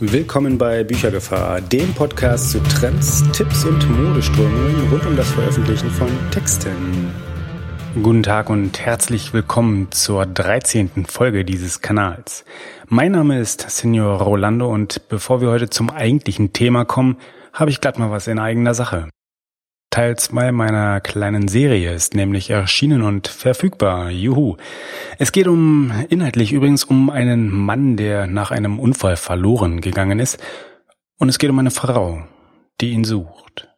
Willkommen bei Büchergefahr, dem Podcast zu Trends, Tipps und Modeströmungen rund um das Veröffentlichen von Texten. Guten Tag und herzlich willkommen zur 13. Folge dieses Kanals. Mein Name ist Senor Rolando und bevor wir heute zum eigentlichen Thema kommen, habe ich glatt mal was in eigener Sache. Teil 2 meiner kleinen Serie ist nämlich erschienen und verfügbar. Juhu. Es geht um, inhaltlich übrigens um einen Mann, der nach einem Unfall verloren gegangen ist. Und es geht um eine Frau, die ihn sucht.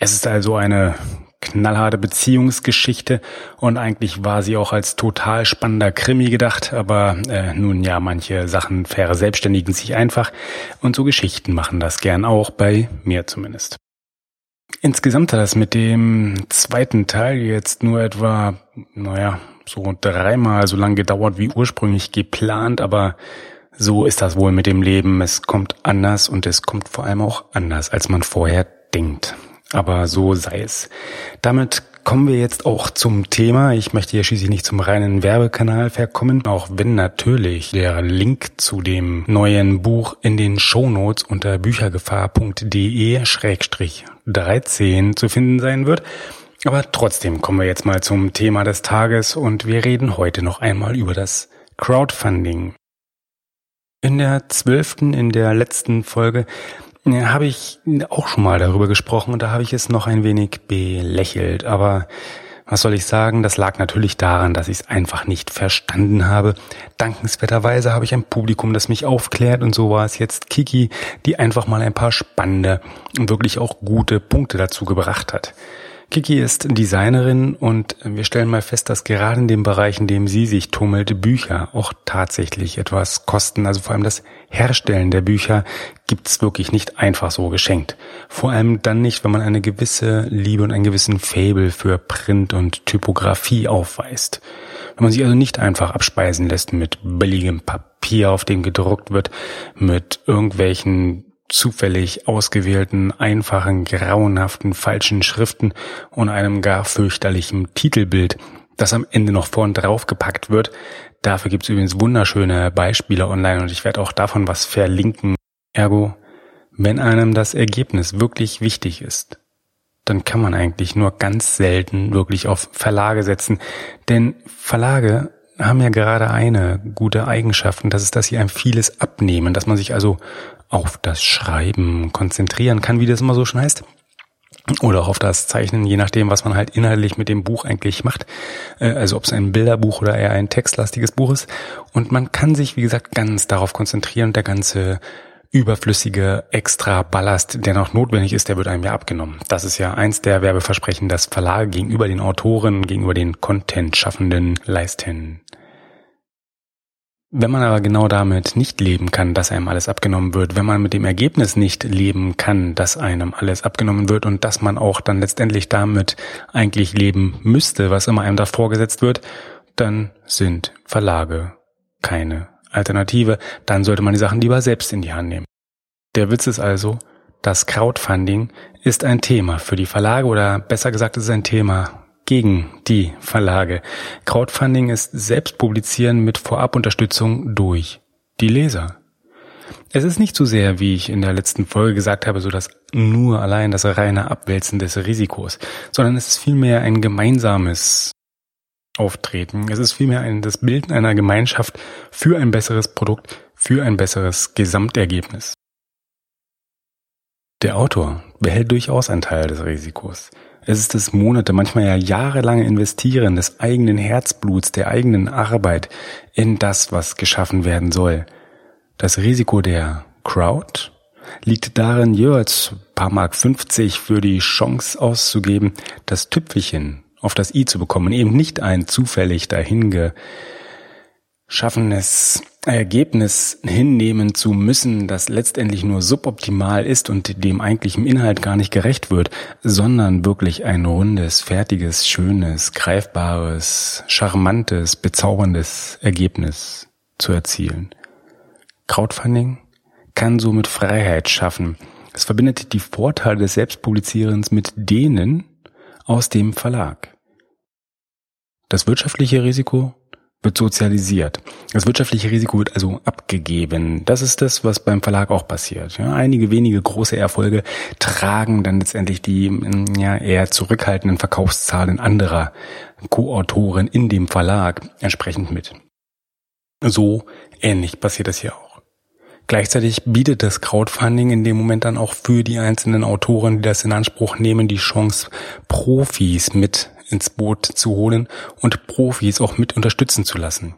Es ist also eine knallharte Beziehungsgeschichte und eigentlich war sie auch als total spannender Krimi gedacht, aber äh, nun ja, manche Sachen verselbstständigen sich einfach und so Geschichten machen das gern auch, bei mir zumindest. Insgesamt hat das mit dem zweiten Teil jetzt nur etwa, naja, so dreimal so lang gedauert wie ursprünglich geplant, aber so ist das wohl mit dem Leben. Es kommt anders und es kommt vor allem auch anders, als man vorher denkt. Aber so sei es. Damit kommen wir jetzt auch zum Thema. Ich möchte ja schließlich nicht zum reinen Werbekanal verkommen, auch wenn natürlich der Link zu dem neuen Buch in den Shownotes unter büchergefahr.de-13 zu finden sein wird. Aber trotzdem kommen wir jetzt mal zum Thema des Tages und wir reden heute noch einmal über das Crowdfunding. In der zwölften, in der letzten Folge ja, habe ich auch schon mal darüber gesprochen und da habe ich es noch ein wenig belächelt. Aber was soll ich sagen? Das lag natürlich daran, dass ich es einfach nicht verstanden habe. Dankenswerterweise habe ich ein Publikum, das mich aufklärt und so war es jetzt Kiki, die einfach mal ein paar spannende und wirklich auch gute Punkte dazu gebracht hat. Kiki ist Designerin und wir stellen mal fest, dass gerade in dem Bereich, in dem sie sich tummelt, Bücher auch tatsächlich etwas kosten. Also vor allem das Herstellen der Bücher gibt's wirklich nicht einfach so geschenkt. Vor allem dann nicht, wenn man eine gewisse Liebe und einen gewissen Fable für Print und Typografie aufweist. Wenn man sich also nicht einfach abspeisen lässt mit billigem Papier, auf dem gedruckt wird, mit irgendwelchen zufällig ausgewählten, einfachen, grauenhaften, falschen Schriften und einem gar fürchterlichen Titelbild, das am Ende noch vorn drauf gepackt wird. Dafür gibt's übrigens wunderschöne Beispiele online und ich werde auch davon was verlinken. Ergo, wenn einem das Ergebnis wirklich wichtig ist, dann kann man eigentlich nur ganz selten wirklich auf Verlage setzen. Denn Verlage haben ja gerade eine gute Eigenschaft und das ist, dass sie einem vieles abnehmen, dass man sich also auf das Schreiben konzentrieren kann, wie das immer so schon heißt. Oder auch auf das Zeichnen, je nachdem, was man halt inhaltlich mit dem Buch eigentlich macht. Äh, also ob es ein Bilderbuch oder eher ein textlastiges Buch ist. Und man kann sich, wie gesagt, ganz darauf konzentrieren und der ganze überflüssige extra Ballast, der noch notwendig ist, der wird einem ja abgenommen. Das ist ja eins der Werbeversprechen, das Verlage gegenüber den Autoren, gegenüber den Content-Schaffenden leisten. Wenn man aber genau damit nicht leben kann, dass einem alles abgenommen wird, wenn man mit dem Ergebnis nicht leben kann, dass einem alles abgenommen wird und dass man auch dann letztendlich damit eigentlich leben müsste, was immer einem da vorgesetzt wird, dann sind Verlage keine Alternative. Dann sollte man die Sachen lieber selbst in die Hand nehmen. Der Witz ist also, das Crowdfunding ist ein Thema für die Verlage oder besser gesagt, es ist ein Thema gegen die Verlage. Crowdfunding ist Selbstpublizieren mit Vorabunterstützung durch die Leser. Es ist nicht so sehr, wie ich in der letzten Folge gesagt habe, so dass nur allein das reine Abwälzen des Risikos, sondern es ist vielmehr ein gemeinsames Auftreten. Es ist vielmehr ein, das Bilden einer Gemeinschaft für ein besseres Produkt, für ein besseres Gesamtergebnis. Der Autor behält durchaus einen Teil des Risikos. Es ist das Monate, manchmal ja jahrelange Investieren des eigenen Herzbluts, der eigenen Arbeit in das, was geschaffen werden soll. Das Risiko der Crowd liegt darin, jetzt paar Mark 50 für die Chance auszugeben, das Tüpfelchen auf das i zu bekommen, eben nicht ein zufällig dahinge schaffenes Ergebnis hinnehmen zu müssen, das letztendlich nur suboptimal ist und dem eigentlichen Inhalt gar nicht gerecht wird, sondern wirklich ein rundes, fertiges, schönes, greifbares, charmantes, bezauberndes Ergebnis zu erzielen. Crowdfunding kann somit Freiheit schaffen. Es verbindet die Vorteile des Selbstpublizierens mit denen aus dem Verlag. Das wirtschaftliche Risiko wird sozialisiert. Das wirtschaftliche Risiko wird also abgegeben. Das ist das, was beim Verlag auch passiert. Ja, einige wenige große Erfolge tragen dann letztendlich die ja, eher zurückhaltenden Verkaufszahlen anderer Co-Autoren in dem Verlag entsprechend mit. So ähnlich passiert das hier auch. Gleichzeitig bietet das Crowdfunding in dem Moment dann auch für die einzelnen Autoren, die das in Anspruch nehmen, die Chance, Profis mit ins Boot zu holen und Profis auch mit unterstützen zu lassen.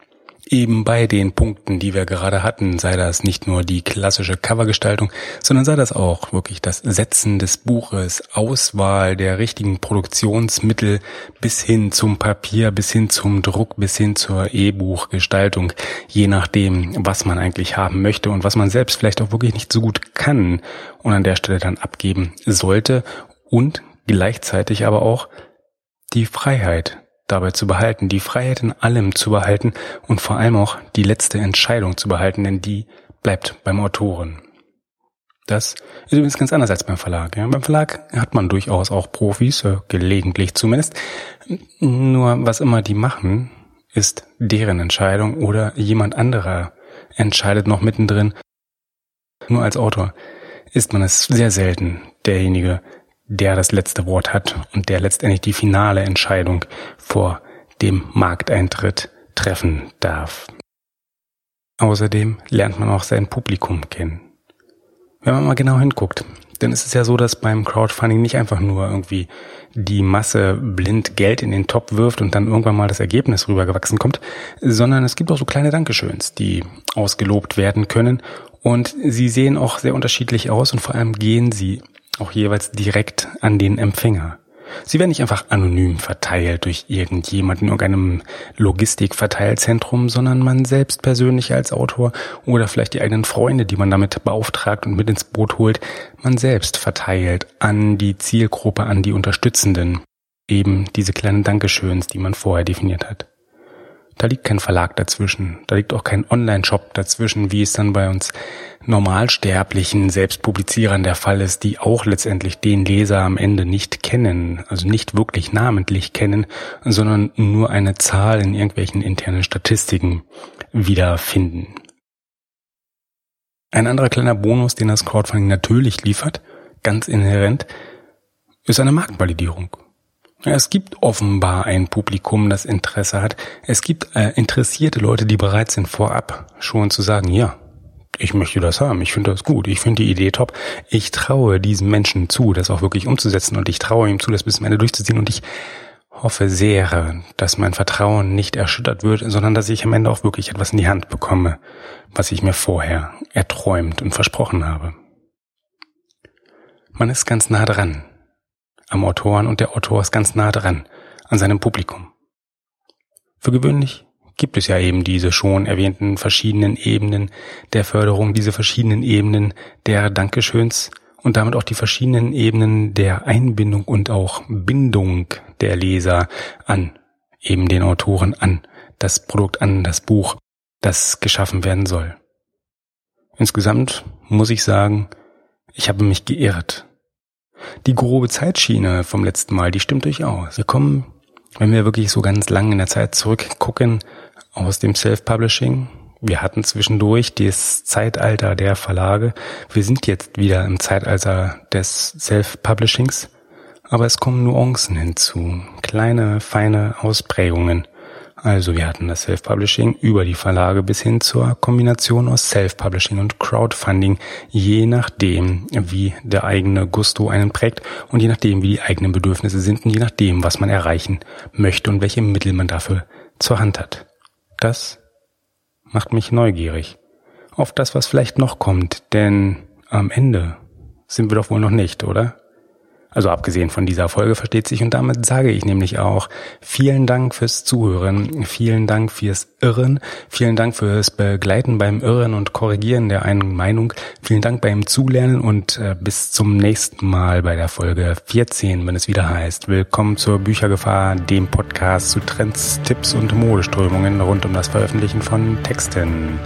Eben bei den Punkten, die wir gerade hatten, sei das nicht nur die klassische Covergestaltung, sondern sei das auch wirklich das Setzen des Buches, Auswahl der richtigen Produktionsmittel bis hin zum Papier, bis hin zum Druck, bis hin zur E-Buchgestaltung, je nachdem, was man eigentlich haben möchte und was man selbst vielleicht auch wirklich nicht so gut kann und an der Stelle dann abgeben sollte und gleichzeitig aber auch die Freiheit dabei zu behalten, die Freiheit in allem zu behalten und vor allem auch die letzte Entscheidung zu behalten, denn die bleibt beim Autoren. Das ist übrigens ganz anders als beim Verlag. Ja. Beim Verlag hat man durchaus auch Profis, äh, gelegentlich zumindest. Nur was immer die machen, ist deren Entscheidung oder jemand anderer entscheidet noch mittendrin. Nur als Autor ist man es sehr selten derjenige, der das letzte Wort hat und der letztendlich die finale Entscheidung vor dem Markteintritt treffen darf. Außerdem lernt man auch sein Publikum kennen. Wenn man mal genau hinguckt, dann ist es ja so, dass beim Crowdfunding nicht einfach nur irgendwie die Masse blind Geld in den Topf wirft und dann irgendwann mal das Ergebnis rübergewachsen kommt, sondern es gibt auch so kleine Dankeschöns, die ausgelobt werden können und sie sehen auch sehr unterschiedlich aus und vor allem gehen sie auch jeweils direkt an den Empfänger. Sie werden nicht einfach anonym verteilt durch irgendjemanden in irgendeinem Logistikverteilzentrum, sondern man selbst persönlich als Autor oder vielleicht die eigenen Freunde, die man damit beauftragt und mit ins Boot holt, man selbst verteilt an die Zielgruppe, an die Unterstützenden. Eben diese kleinen Dankeschöns, die man vorher definiert hat. Da liegt kein Verlag dazwischen. Da liegt auch kein Online-Shop dazwischen, wie es dann bei uns normalsterblichen Selbstpublizierern der Fall ist, die auch letztendlich den Leser am Ende nicht kennen, also nicht wirklich namentlich kennen, sondern nur eine Zahl in irgendwelchen internen Statistiken wiederfinden. Ein anderer kleiner Bonus, den das Crowdfunding natürlich liefert, ganz inhärent, ist eine Marktvalidierung. Es gibt offenbar ein Publikum, das Interesse hat. Es gibt äh, interessierte Leute, die bereit sind, vorab schon zu sagen, ja, ich möchte das haben, ich finde das gut, ich finde die Idee top. Ich traue diesem Menschen zu, das auch wirklich umzusetzen und ich traue ihm zu, das bis zum Ende durchzuziehen und ich hoffe sehr, dass mein Vertrauen nicht erschüttert wird, sondern dass ich am Ende auch wirklich etwas in die Hand bekomme, was ich mir vorher erträumt und versprochen habe. Man ist ganz nah dran am Autoren und der Autor ist ganz nah dran an seinem Publikum. Für gewöhnlich gibt es ja eben diese schon erwähnten verschiedenen Ebenen der Förderung, diese verschiedenen Ebenen der Dankeschöns und damit auch die verschiedenen Ebenen der Einbindung und auch Bindung der Leser an eben den Autoren, an das Produkt, an das Buch, das geschaffen werden soll. Insgesamt muss ich sagen, ich habe mich geirrt die grobe Zeitschiene vom letzten Mal, die stimmt durchaus. Wir kommen, wenn wir wirklich so ganz lang in der Zeit zurückgucken, aus dem Self-Publishing. Wir hatten zwischendurch das Zeitalter der Verlage. Wir sind jetzt wieder im Zeitalter des Self-Publishings. Aber es kommen Nuancen hinzu, kleine, feine Ausprägungen. Also wir hatten das Self-Publishing über die Verlage bis hin zur Kombination aus Self-Publishing und Crowdfunding, je nachdem, wie der eigene Gusto einen prägt und je nachdem, wie die eigenen Bedürfnisse sind und je nachdem, was man erreichen möchte und welche Mittel man dafür zur Hand hat. Das macht mich neugierig auf das, was vielleicht noch kommt, denn am Ende sind wir doch wohl noch nicht, oder? Also abgesehen von dieser Folge versteht sich und damit sage ich nämlich auch vielen Dank fürs Zuhören, vielen Dank fürs Irren, vielen Dank fürs Begleiten beim Irren und Korrigieren der einen Meinung, vielen Dank beim Zulernen und äh, bis zum nächsten Mal bei der Folge 14, wenn es wieder heißt, willkommen zur Büchergefahr, dem Podcast zu Trends, Tipps und Modeströmungen rund um das Veröffentlichen von Texten.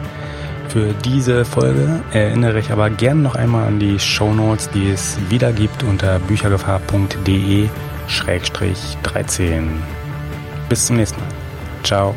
Für diese Folge erinnere ich aber gern noch einmal an die Show Notes, die es wieder gibt unter büchergefahr.de 13. Bis zum nächsten Mal. Ciao.